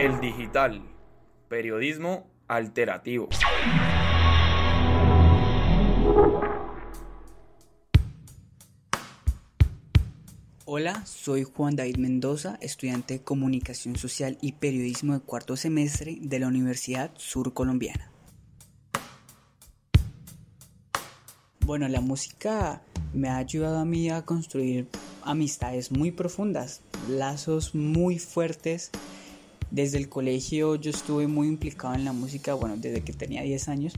El digital. Periodismo alternativo. Hola, soy Juan David Mendoza, estudiante de Comunicación Social y Periodismo de cuarto semestre de la Universidad Sur Colombiana. Bueno, la música me ha ayudado a mí a construir amistades muy profundas, lazos muy fuertes. Desde el colegio yo estuve muy implicado en la música, bueno, desde que tenía 10 años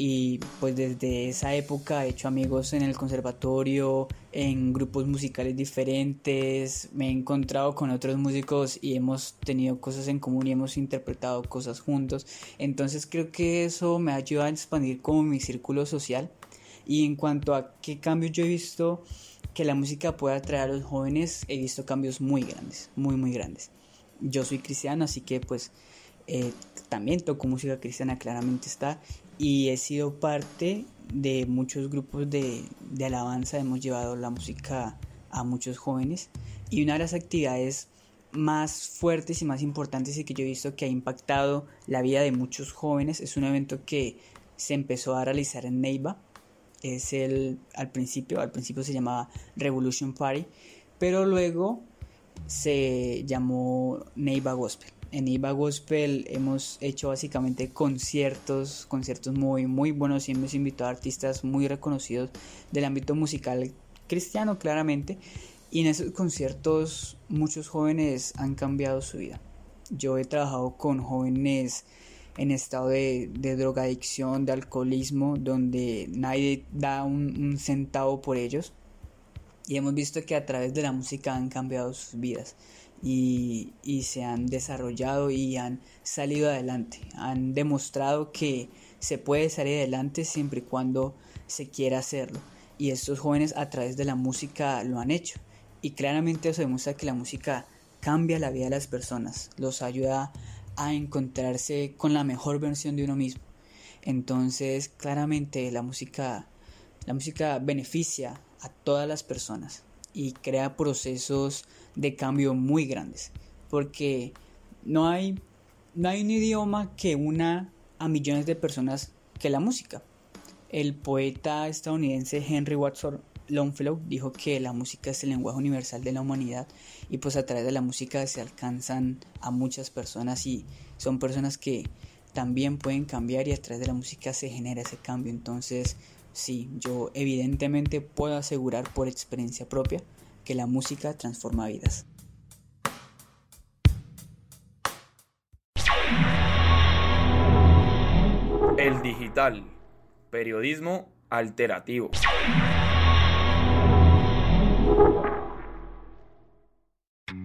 y pues desde esa época he hecho amigos en el conservatorio, en grupos musicales diferentes, me he encontrado con otros músicos y hemos tenido cosas en común y hemos interpretado cosas juntos. Entonces creo que eso me ha ayudado a expandir como mi círculo social y en cuanto a qué cambios yo he visto que la música puede atraer a los jóvenes, he visto cambios muy grandes, muy, muy grandes. Yo soy cristiano, así que pues eh, también toco música cristiana, claramente está, y he sido parte de muchos grupos de, de alabanza, hemos llevado la música a muchos jóvenes. Y una de las actividades más fuertes y más importantes y que yo he visto que ha impactado la vida de muchos jóvenes es un evento que se empezó a realizar en Neiva. Es el al principio, al principio se llamaba Revolution Party, pero luego se llamó Neiva Gospel. En Neiva Gospel hemos hecho básicamente conciertos, conciertos muy muy buenos y hemos invitado a artistas muy reconocidos del ámbito musical cristiano claramente y en esos conciertos muchos jóvenes han cambiado su vida. Yo he trabajado con jóvenes en estado de, drogadicción, de alcoholismo, donde nadie da un, centavo por ellos. Y hemos visto que a través de la música han cambiado sus vidas y, y se han desarrollado y han salido adelante. Han demostrado que se puede salir adelante siempre y cuando se quiera hacerlo. Y estos jóvenes a través de la música lo han hecho. Y claramente eso demuestra que la música cambia la vida de las personas, los ayuda a encontrarse con la mejor versión de uno mismo. Entonces, claramente la música la música beneficia a todas las personas y crea procesos de cambio muy grandes, porque no hay no hay un idioma que una a millones de personas que la música. El poeta estadounidense Henry Watson Longfellow dijo que la música es el lenguaje universal de la humanidad y pues a través de la música se alcanzan a muchas personas y son personas que también pueden cambiar y a través de la música se genera ese cambio. Entonces, sí, yo evidentemente puedo asegurar por experiencia propia que la música transforma vidas. El digital, periodismo alternativo.